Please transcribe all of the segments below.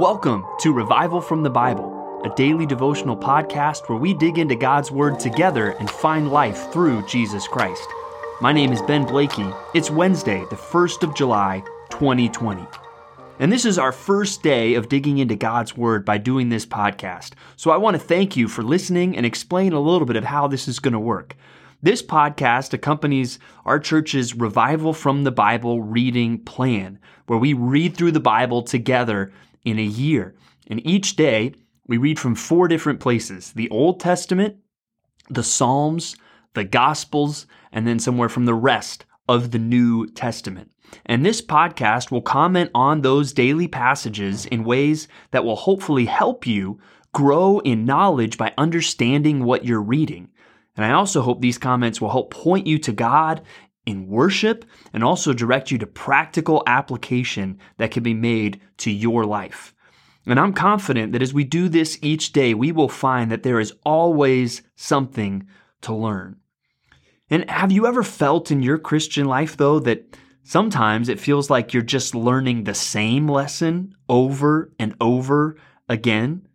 Welcome to Revival from the Bible, a daily devotional podcast where we dig into God's Word together and find life through Jesus Christ. My name is Ben Blakey. It's Wednesday, the 1st of July, 2020. And this is our first day of digging into God's Word by doing this podcast. So I want to thank you for listening and explain a little bit of how this is going to work. This podcast accompanies our church's Revival from the Bible reading plan, where we read through the Bible together in a year. And each day, we read from four different places the Old Testament, the Psalms, the Gospels, and then somewhere from the rest of the New Testament. And this podcast will comment on those daily passages in ways that will hopefully help you grow in knowledge by understanding what you're reading. And I also hope these comments will help point you to God in worship and also direct you to practical application that can be made to your life. And I'm confident that as we do this each day, we will find that there is always something to learn. And have you ever felt in your Christian life, though, that sometimes it feels like you're just learning the same lesson over and over again?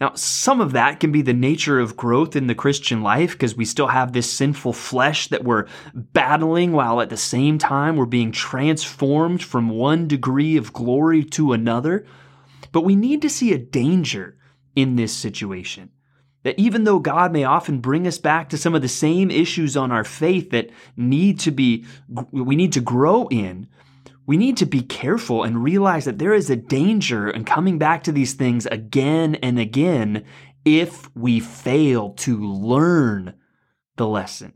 Now, some of that can be the nature of growth in the Christian life because we still have this sinful flesh that we're battling while at the same time we're being transformed from one degree of glory to another. But we need to see a danger in this situation. That even though God may often bring us back to some of the same issues on our faith that need to be, we need to grow in, we need to be careful and realize that there is a danger in coming back to these things again and again if we fail to learn the lesson.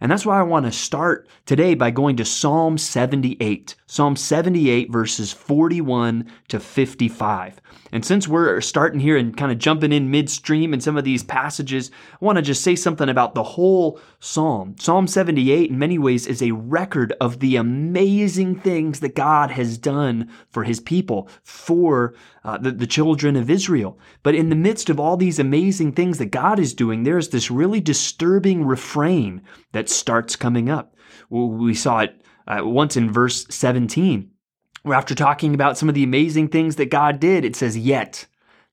And that's why I want to start today by going to Psalm 78. Psalm 78, verses 41 to 55. And since we're starting here and kind of jumping in midstream in some of these passages, I want to just say something about the whole psalm. Psalm 78, in many ways, is a record of the amazing things that God has done for his people, for uh, the, the children of Israel. But in the midst of all these amazing things that God is doing, there's this really disturbing refrain that starts coming up. We saw it uh, once in verse 17, where after talking about some of the amazing things that God did, it says, Yet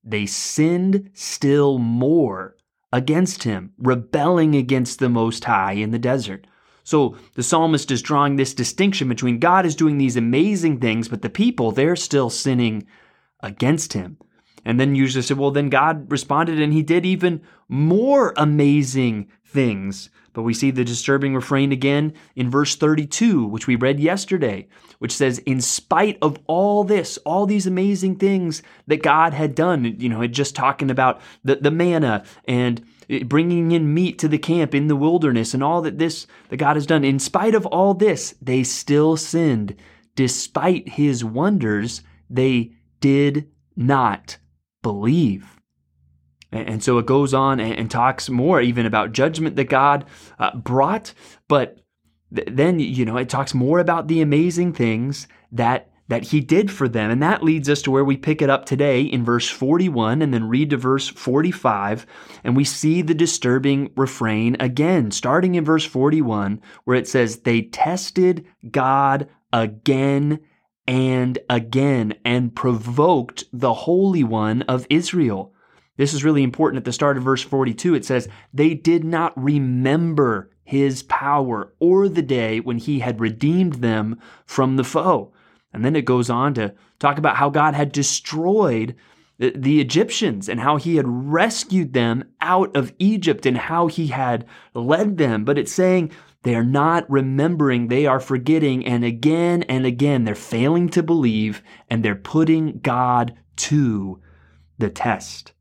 they sinned still more against him, rebelling against the Most High in the desert. So the psalmist is drawing this distinction between God is doing these amazing things, but the people, they're still sinning against him. And then usually said, well, then God responded and he did even more amazing things. But we see the disturbing refrain again in verse 32, which we read yesterday, which says, In spite of all this, all these amazing things that God had done, you know, just talking about the, the manna and bringing in meat to the camp in the wilderness and all that this that God has done, in spite of all this, they still sinned. Despite his wonders, they did not believe. And so it goes on and talks more even about judgment that God uh, brought, but then you know it talks more about the amazing things that that he did for them. And that leads us to where we pick it up today in verse 41 and then read to verse 45 and we see the disturbing refrain again starting in verse 41 where it says they tested God again and again and provoked the Holy One of Israel. This is really important at the start of verse 42. It says, They did not remember his power or the day when he had redeemed them from the foe. And then it goes on to talk about how God had destroyed the Egyptians and how he had rescued them out of Egypt and how he had led them. But it's saying they are not remembering, they are forgetting, and again and again they're failing to believe and they're putting God to the test.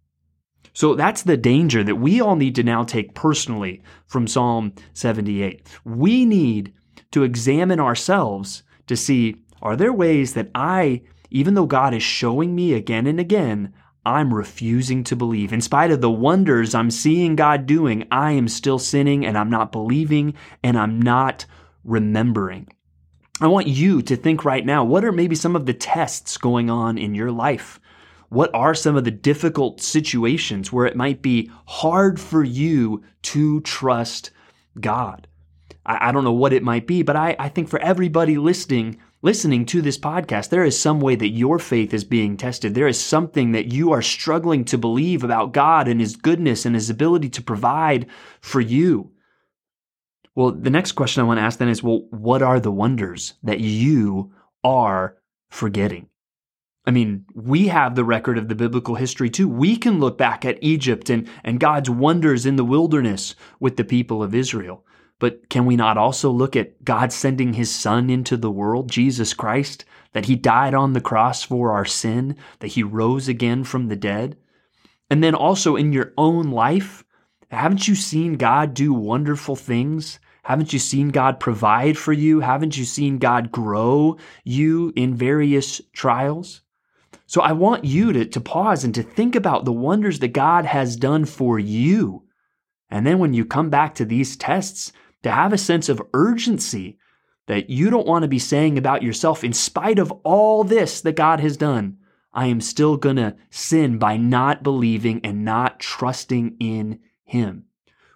So that's the danger that we all need to now take personally from Psalm 78. We need to examine ourselves to see are there ways that I, even though God is showing me again and again, I'm refusing to believe. In spite of the wonders I'm seeing God doing, I am still sinning and I'm not believing and I'm not remembering. I want you to think right now what are maybe some of the tests going on in your life? What are some of the difficult situations where it might be hard for you to trust God? I, I don't know what it might be, but I, I think for everybody listening, listening to this podcast, there is some way that your faith is being tested. There is something that you are struggling to believe about God and His goodness and His ability to provide for you. Well, the next question I want to ask then is well, what are the wonders that you are forgetting? I mean, we have the record of the biblical history too. We can look back at Egypt and, and God's wonders in the wilderness with the people of Israel. But can we not also look at God sending his son into the world, Jesus Christ, that he died on the cross for our sin, that he rose again from the dead? And then also in your own life, haven't you seen God do wonderful things? Haven't you seen God provide for you? Haven't you seen God grow you in various trials? So I want you to, to pause and to think about the wonders that God has done for you. And then when you come back to these tests, to have a sense of urgency that you don't want to be saying about yourself, in spite of all this that God has done, I am still going to sin by not believing and not trusting in Him.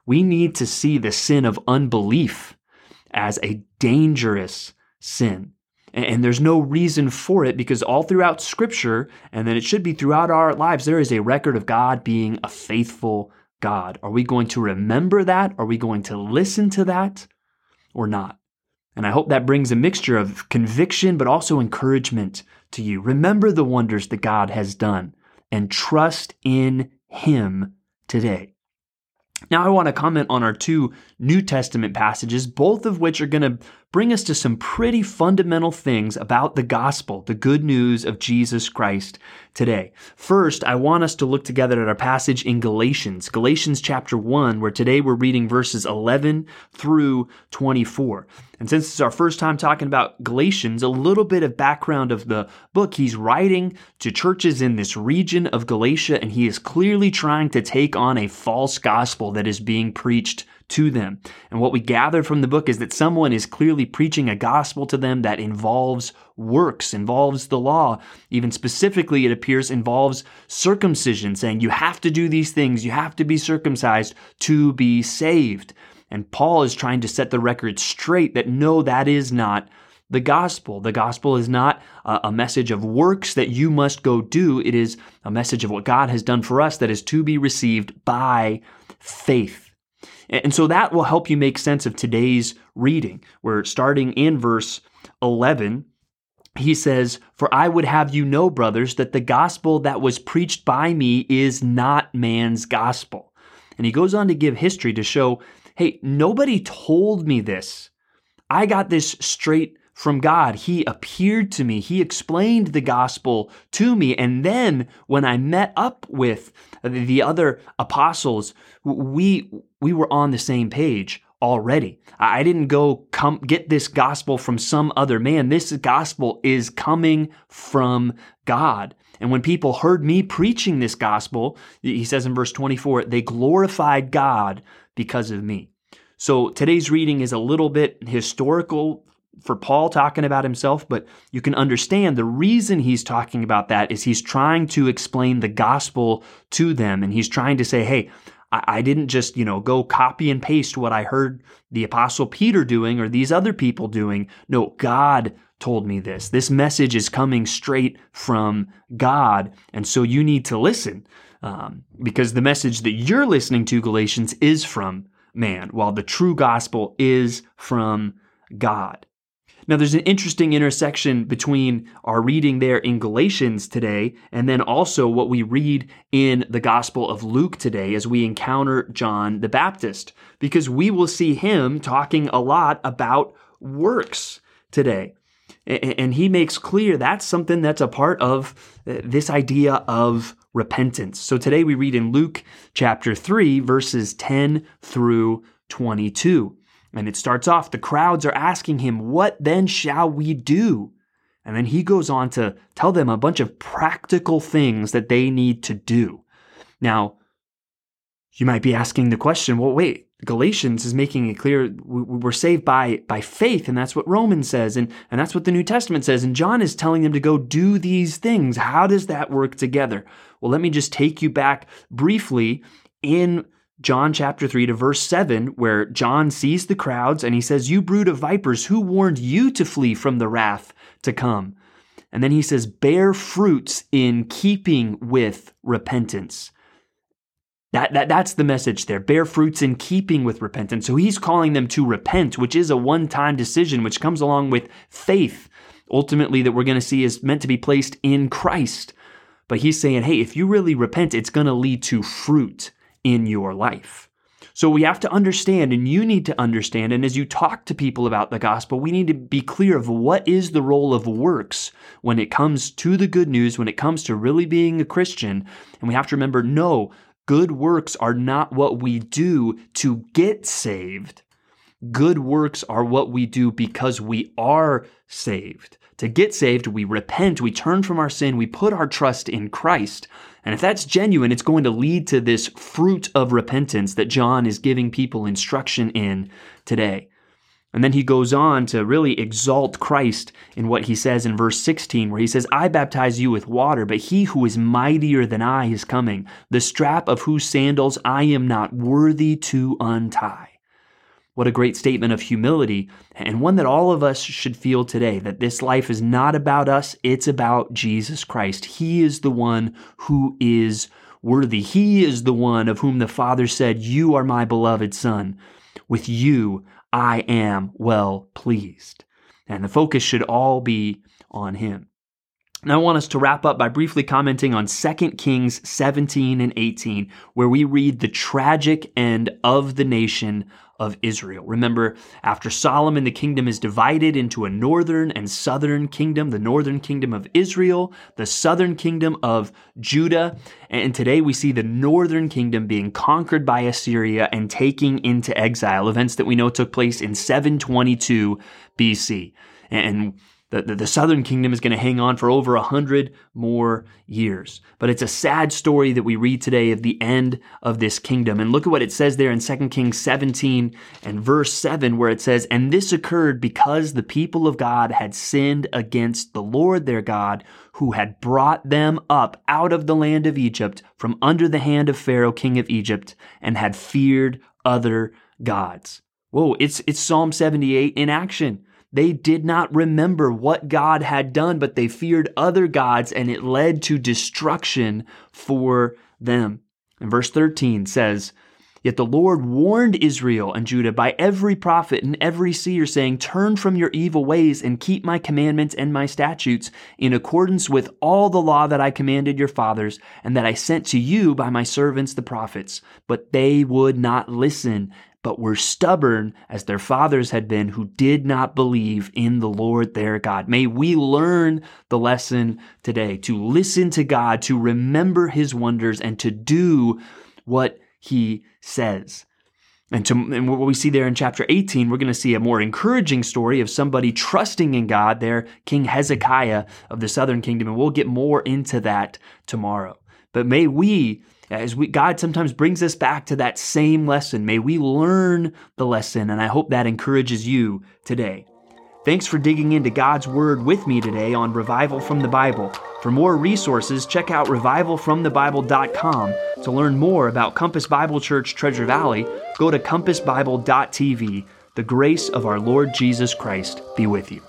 We need to see the sin of unbelief as a dangerous sin. And there's no reason for it because all throughout Scripture, and then it should be throughout our lives, there is a record of God being a faithful God? Are we going to remember that? Are we going to listen to that or not? And I hope that brings a mixture of conviction, but also encouragement to you. Remember the wonders that God has done and trust in Him today. Now, I want to comment on our two New Testament passages, both of which are going to bring us to some pretty fundamental things about the gospel, the good news of Jesus Christ today. First, I want us to look together at our passage in Galatians, Galatians chapter 1, where today we're reading verses 11 through 24. And since it's our first time talking about Galatians, a little bit of background of the book. He's writing to churches in this region of Galatia, and he is clearly trying to take on a false gospel that is being preached to them. And what we gather from the book is that someone is clearly preaching a gospel to them that involves works, involves the law. Even specifically, it appears involves circumcision, saying you have to do these things, you have to be circumcised to be saved. And Paul is trying to set the record straight that no, that is not the gospel. The gospel is not a message of works that you must go do. It is a message of what God has done for us that is to be received by faith. And so that will help you make sense of today's reading. We're starting in verse 11. He says, For I would have you know, brothers, that the gospel that was preached by me is not man's gospel. And he goes on to give history to show, hey, nobody told me this. I got this straight from God. He appeared to me. He explained the gospel to me. And then when I met up with the other apostles, we, we were on the same page already. I didn't go come get this gospel from some other man. This gospel is coming from God. And when people heard me preaching this gospel, he says in verse 24, they glorified God because of me. So today's reading is a little bit historical for Paul talking about himself, but you can understand the reason he's talking about that is he's trying to explain the gospel to them. And he's trying to say, hey, I, didn't just, you know, go copy and paste what I heard the apostle Peter doing or these other people doing. No, God told me this. This message is coming straight from God. And so you need to listen um, because the message that you're listening to, Galatians, is from man, while the true gospel is from God. Now, there's an interesting intersection between our reading there in Galatians today and then also what we read in the Gospel of Luke today as we encounter John the Baptist, because we will see him talking a lot about works today. And he makes clear that's something that's a part of uh, this idea of repentance. So today we read in Luke chapter 3, verses 10 through 22. And it starts off the crowds are asking him, What then shall we do? And then he goes on to tell them a bunch of practical things that they need to do. Now, you might be asking the question, well, wait, Galatians is making it clear we're saved by, by faith, and that's what Romans says, and, and that's what the New Testament says. And John is telling them to go do these things. How does that work together? Well, let me just take you back briefly in John chapter 3 to verse 7, where John sees the crowds and he says, You brood of vipers, who warned you to flee from the wrath to come? And then he says, Bear fruits in keeping with repentance. That, that, that's the message there. Bear fruits in keeping with repentance. So he's calling them to repent, which is a one time decision, which comes along with faith, ultimately, that we're going to see is meant to be placed in Christ. But he's saying, hey, if you really repent, it's going to lead to fruit in your life. So we have to understand, and you need to understand, and as you talk to people about the gospel, we need to be clear of what is the role of works when it comes to the good news, when it comes to really being a Christian. And we have to remember no, good works are not what we do to get saved. Good works are what we do because we are saved. To get saved, we repent, we turn from our sin, we put our trust in Christ. And if that's genuine, it's going to lead to this fruit of repentance that John is giving people instruction in today. And then he goes on to really exalt Christ in what he says in verse 16, where he says, I baptize you with water, but he who is mightier than I is coming, the strap of whose sandals I am not worthy to untie. What a great statement of humility, and one that all of us should feel today that this life is not about us, it's about Jesus Christ. He is the one who is worthy. He is the one of whom the Father said, You are my beloved Son. With you I am well pleased. And the focus should all be on Him. Now, I want us to wrap up by briefly commenting on 2 Kings 17 and 18, where we read the tragic end of the nation of Israel. Remember, after Solomon, the kingdom is divided into a northern and southern kingdom the northern kingdom of Israel, the southern kingdom of Judah. And today we see the northern kingdom being conquered by Assyria and taking into exile, events that we know took place in 722 BC. And the, the, the, southern kingdom is going to hang on for over a hundred more years. But it's a sad story that we read today of the end of this kingdom. And look at what it says there in 2 Kings 17 and verse 7, where it says, And this occurred because the people of God had sinned against the Lord their God, who had brought them up out of the land of Egypt from under the hand of Pharaoh, king of Egypt, and had feared other gods. Whoa, it's, it's Psalm 78 in action. They did not remember what God had done, but they feared other gods, and it led to destruction for them. And verse 13 says, Yet the Lord warned Israel and Judah by every prophet and every seer, saying, Turn from your evil ways and keep my commandments and my statutes in accordance with all the law that I commanded your fathers and that I sent to you by my servants the prophets. But they would not listen but were stubborn as their fathers had been who did not believe in the Lord their God. May we learn the lesson today to listen to God, to remember his wonders, and to do what he says. And, to, and what we see there in chapter 18, we're going to see a more encouraging story of somebody trusting in God there, King Hezekiah of the southern kingdom. And we'll get more into that tomorrow. But may we as we, God sometimes brings us back to that same lesson. May we learn the lesson, and I hope that encourages you today. Thanks for digging into God's Word with me today on Revival from the Bible. For more resources, check out revivalfromthebible.com. To learn more about Compass Bible Church Treasure Valley, go to compassbible.tv. The grace of our Lord Jesus Christ be with you.